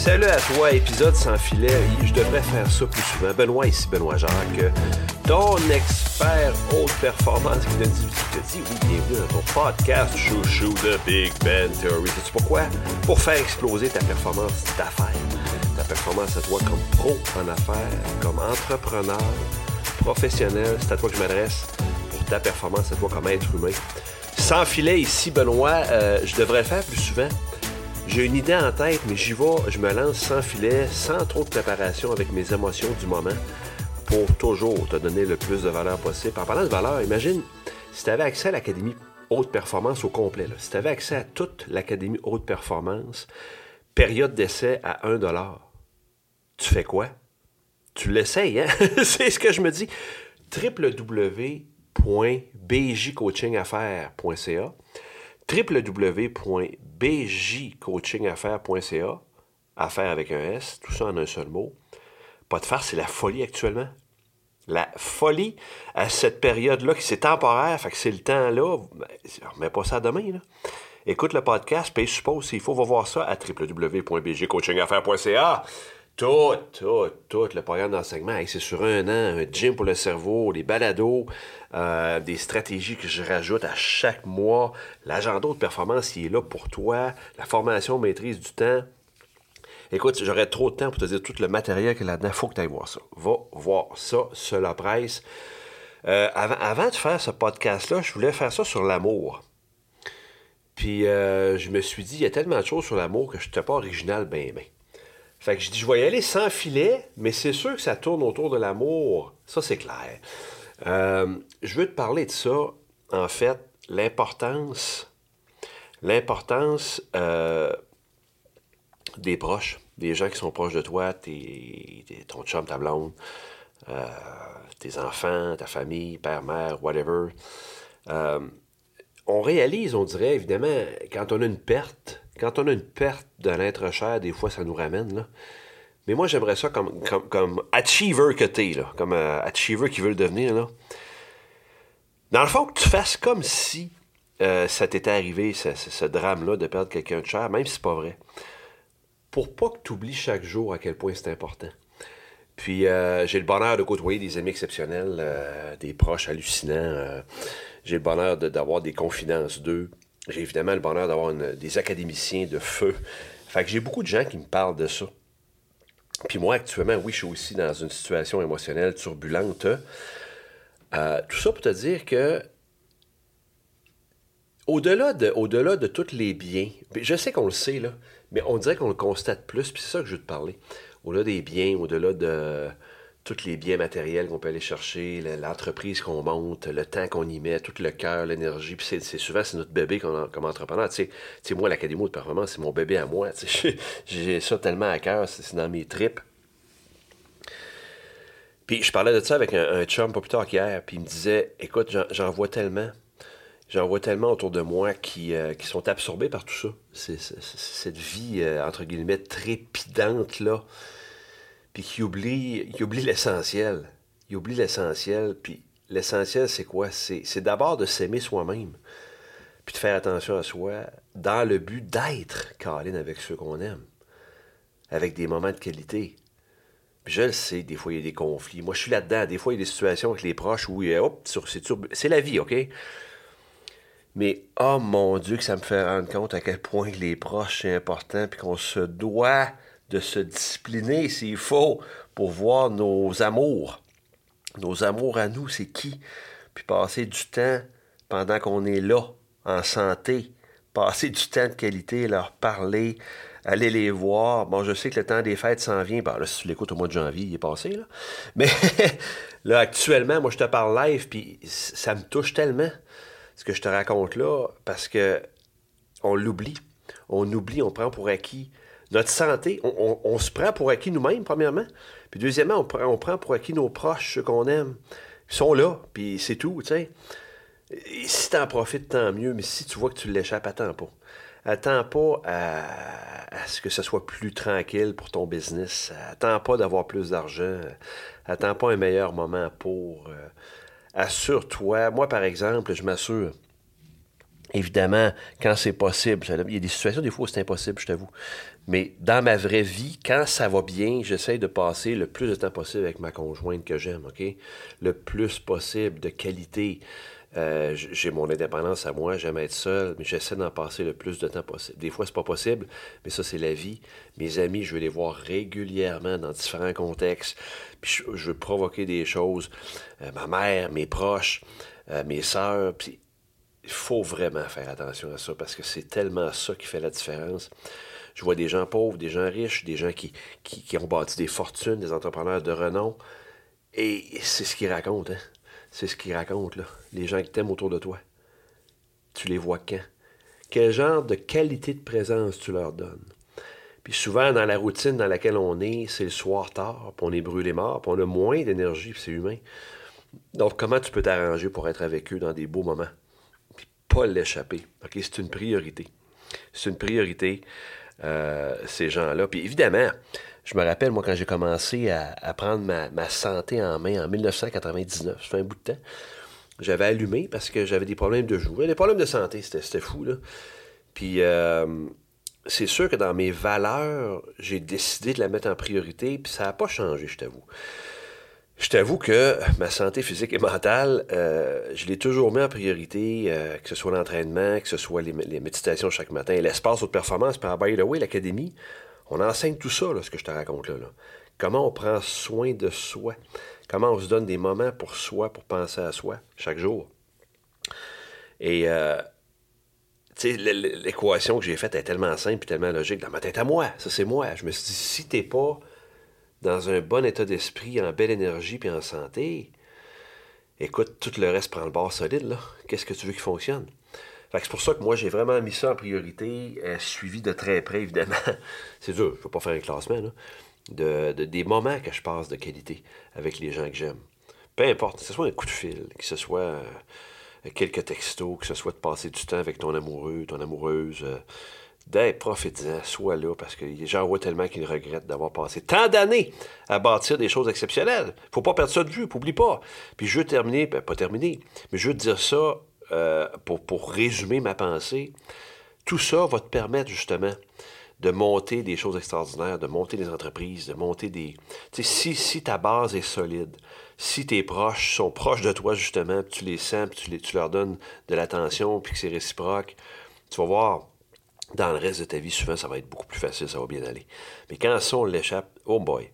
salut à toi, épisode sans filet. Je devrais faire ça plus souvent. Benoît ici, Benoît Jacques, ton expert haute performance qui dit, te dit oui, bienvenue dans ton podcast chouchou de Big Ben Theory. Sais-tu pourquoi? Pour faire exploser ta performance d'affaires. Ta performance à toi comme pro en affaires, comme entrepreneur, professionnel. C'est à toi que je m'adresse pour ta performance à toi comme être humain. Sans filet ici, Benoît, euh, je devrais le faire plus souvent. J'ai une idée en tête, mais j'y vais, je me lance sans filet, sans trop de préparation avec mes émotions du moment pour toujours te donner le plus de valeur possible. En parlant de valeur, imagine si tu avais accès à l'Académie Haute Performance au complet, si tu avais accès à toute l'Académie Haute Performance, période d'essai à 1 tu fais Tu l'essayes, hein? C'est ce que je me dis. www.bjcoachingaffaires.ca www.bjcoachingaffaires.ca Affaires avec un S, tout ça en un seul mot. Pas de farce, c'est la folie actuellement. La folie à cette période-là, qui c'est temporaire, fait que c'est le temps là. Ben, remets pas ça demain, là. Écoute le podcast, paye suppose s'il faut, va voir ça à www.bjcoachingaffaires.ca. Tout, tout, tout le programme d'enseignement. c'est sur un an, un gym pour le cerveau, des balados, euh, des stratégies que je rajoute à chaque mois. L'agenda de performance, il est là pour toi. La formation maîtrise du temps. Écoute, j'aurais trop de temps pour te dire tout le matériel qu'il y a là-dedans. Faut que tu ailles voir ça. Va voir ça sur la presse. Euh, avant, de faire ce podcast-là, je voulais faire ça sur l'amour. Puis euh, je me suis dit, il y a tellement de choses sur l'amour que je n'étais pas original ben ben. Fait que je dis, je vais y aller sans filet, mais c'est sûr que ça tourne autour de l'amour. Ça, c'est clair. Euh, je veux te parler de ça, en fait, l'importance, l'importance euh, des proches, des gens qui sont proches de toi, tes, ton chum, ta blonde, euh, tes enfants, ta famille, père, mère, whatever. on réalise, on dirait, évidemment, quand on a une perte, quand on a une perte de l'être cher, des fois, ça nous ramène. Mais moi, j'aimerais ça comme, comme, achiever que t'es, comme euh, achiever qui veut le devenir. Dans le fond, que tu fasses comme si euh, ça t'était arrivé, ce, drame-là, de perdre quelqu'un de cher, même si c'est pas vrai. Pour pas que tu oublies chaque jour à quel point c'est important. Puis euh, j'ai le bonheur de côtoyer des amis exceptionnels, des proches hallucinants. j'ai le bonheur d'avoir des confidences d'eux. J'ai évidemment le bonheur d'avoir des académiciens de feu. Fait que j'ai beaucoup de gens qui me parlent de ça. Puis moi, actuellement, oui, je suis aussi dans une situation émotionnelle turbulente. Euh, tout ça pour te dire que au-delà de, au-delà de tous les biens, je sais qu'on le sait, là, mais on dirait qu'on le constate plus, puis c'est ça que je veux te parler. Au-delà des biens, au-delà de tous les biens matériels qu'on peut aller chercher, l'entreprise qu'on monte, le temps qu'on y met, tout le cœur, l'énergie. Puis c'est, souvent, c'est notre bébé comme entrepreneur. Tu sais, moi, l'Académie de performance, c'est mon bébé à moi. j'ai ça tellement à cœur, c'est, dans mes tripes. Puis je parlais de ça avec un, chum pas plus tard qu'hier, puis il me disait Écoute, j'en, vois tellement. J'en vois tellement autour de moi qui, euh, qui sont absorbés par tout ça. Cette vie, euh, entre guillemets, trépidante, là puis qui oublie, qui oublie l'essentiel. Il oublie l'essentiel, puis l'essentiel, c'est quoi? C'est d'abord de s'aimer soi-même, puis de faire attention à soi, dans le but d'être câline avec ceux qu'on aime, avec des moments de qualité. Puis je le sais, des fois, il y a des conflits. Moi, je suis là-dedans. Des fois, il y a des situations avec les proches où, hop, c'est la vie, OK? Mais, oh mon Dieu, que ça me fait rendre compte à quel point les proches, c'est important, puis qu'on se doit de se discipliner s'il faut pour voir nos amours. Nos amours à nous, c'est qui? Puis passer du temps pendant qu'on est là, en santé, passer du temps de qualité, leur parler, aller les voir. Bon, je sais que le temps des fêtes s'en vient. Ben là, si tu l'écoutes au mois de janvier, il est passé, là. Mais là, actuellement, moi, je te parle live, puis ça me touche tellement, ce que je te raconte là, parce que on l'oublie. On oublie, on prend pour acquis notre santé, on, se prend pour acquis nous-mêmes, premièrement. Puis deuxièmement, on prend, on prend pour acquis nos proches, ceux qu'on aime. Ils sont là, puis c'est tout, tu sais. Et si en profites, tant mieux, mais si tu vois que tu l'échappes, attends pas. Attends pas à, ce que ce soit plus tranquille pour ton business. Attends pas d'avoir plus d'argent. Attends pas un meilleur moment pour. Euh, assure-toi. Moi, par exemple, je m'assure Évidemment, quand c'est possible, il y a des situations, des fois, où c'est impossible, je t'avoue. Mais dans ma vraie vie, quand ça va bien, j'essaie de passer le plus de temps possible avec ma conjointe que j'aime, OK? Le plus possible de qualité. Euh, j'ai mon indépendance à moi, j'aime être seul, mais j'essaie d'en passer le plus de temps possible. Des fois, c'est pas possible, mais ça, c'est la vie. Mes amis, je veux les voir régulièrement dans différents contextes. Puis je, veux provoquer des choses. Euh, ma mère, mes proches, euh, mes sœurs. Puis il faut vraiment faire attention à ça parce que c'est tellement ça qui fait la différence. Je vois des gens pauvres, des gens riches, des gens qui, qui, ont bâti des fortunes, des entrepreneurs de renom. Et c'est ce qu'ils racontent, hein? C'est ce qu'ils racontent, là. Les gens qui t'aiment autour de toi. Tu les vois quand? Quel genre de qualité de présence tu leur donnes? Puis souvent, dans la routine dans laquelle on est, c'est le soir tard, puis on est brûlé mort, puis on a moins d'énergie, puis c'est humain. Donc, comment tu peux t'arranger pour être avec eux dans des beaux moments? Pas l'échapper. C'est une priorité. C'est une priorité, euh, ces gens-là. Puis évidemment, je me rappelle, moi, quand j'ai commencé à, prendre ma, santé en main en 1999, ça fait un bout de temps, j'avais allumé parce que j'avais des problèmes de joues. Des problèmes de santé, c'était fou, là. Puis euh, c'est sûr que dans mes valeurs, j'ai décidé de la mettre en priorité, puis ça n'a pas changé, je t'avoue. Je t'avoue que ma santé physique et mentale, euh, je l'ai toujours mis en priorité, euh, que ce soit l'entraînement, que ce soit les, méditations chaque matin, l'espace de performance. Par by the way, l'académie, on enseigne tout ça, ce que je te raconte là, Comment on prend soin de soi? Comment on se donne des moments pour soi, pour penser à soi, chaque jour? Et, euh, tu sais, l'équation que j'ai faite est tellement simple et tellement logique. Dans ma tête à moi, ça c'est moi. Je me suis dit, si t'es pas dans un bon état d'esprit, en belle énergie puis en santé, écoute, tout le reste prend le bord solide, là. Qu'est-ce que tu veux qu'il fonctionne? c'est pour ça que moi, j'ai vraiment mis ça en priorité, euh, suivi de très près, évidemment. c'est dur, je ne pas faire un classement, là, de, des moments que je passe de qualité avec les gens que j'aime. Peu importe, que ce soit un coup de fil, que ce soit euh, quelques textos, que ce soit de passer du temps avec ton amoureux, ton amoureuse, euh, d'être profitant, soit là, parce que j'en vois tellement qu'ils regrettent d'avoir passé tant d'années à bâtir des choses exceptionnelles. faut pas perdre ça de vue, n'oublie pas. Puis je veux terminer, ben, pas terminer, mais je veux te dire ça euh, pour, pour résumer ma pensée, tout ça va te permettre justement de monter des choses extraordinaires, de monter des entreprises, de monter des... Tu sais, si, si ta base est solide, si tes proches sont proches de toi justement, puis tu les sens, puis tu, les, tu leur donnes de l'attention, puis que c'est réciproque, tu vas voir, dans le reste de ta vie, souvent, ça va être beaucoup plus facile, ça va bien aller. Mais quand ça, on l'échappe, oh boy,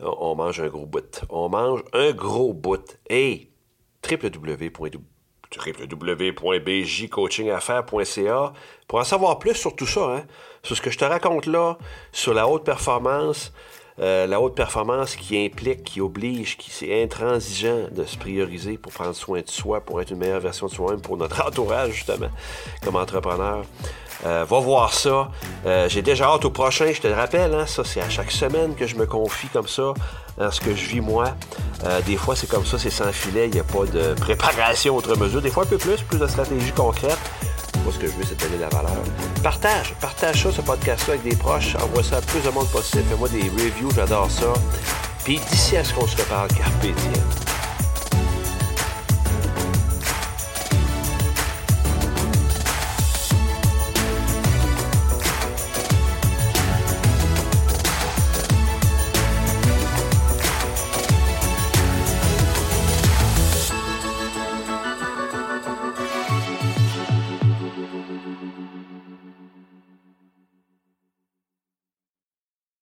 on mange un gros bout. On mange un gros bout. Hey, www www.bjcoachingaffaires.ca pour en savoir plus sur tout ça, hein, sur ce que je te raconte là, sur la haute performance, euh, la haute performance qui implique, qui oblige, qui c'est intransigeant de se prioriser pour prendre soin de soi, pour être une meilleure version de soi-même, pour notre entourage justement, comme entrepreneur. Euh, va voir ça. Euh, j'ai déjà hâte au prochain, je te le rappelle, hein, ça c'est à chaque semaine que je me confie comme ça dans ce que je vis moi. des fois c'est comme ça, c'est sans filet, il n'y a pas de préparation autre mesure. Des fois un peu plus, plus de stratégie concrète. Ce que je veux, c'est donner la valeur. Partage, partage ça, ce podcast-là, avec des proches. Envoie ça à plus de monde possible. Fais-moi des reviews, j'adore ça. Puis d'ici à ce qu'on se reparle, carpe.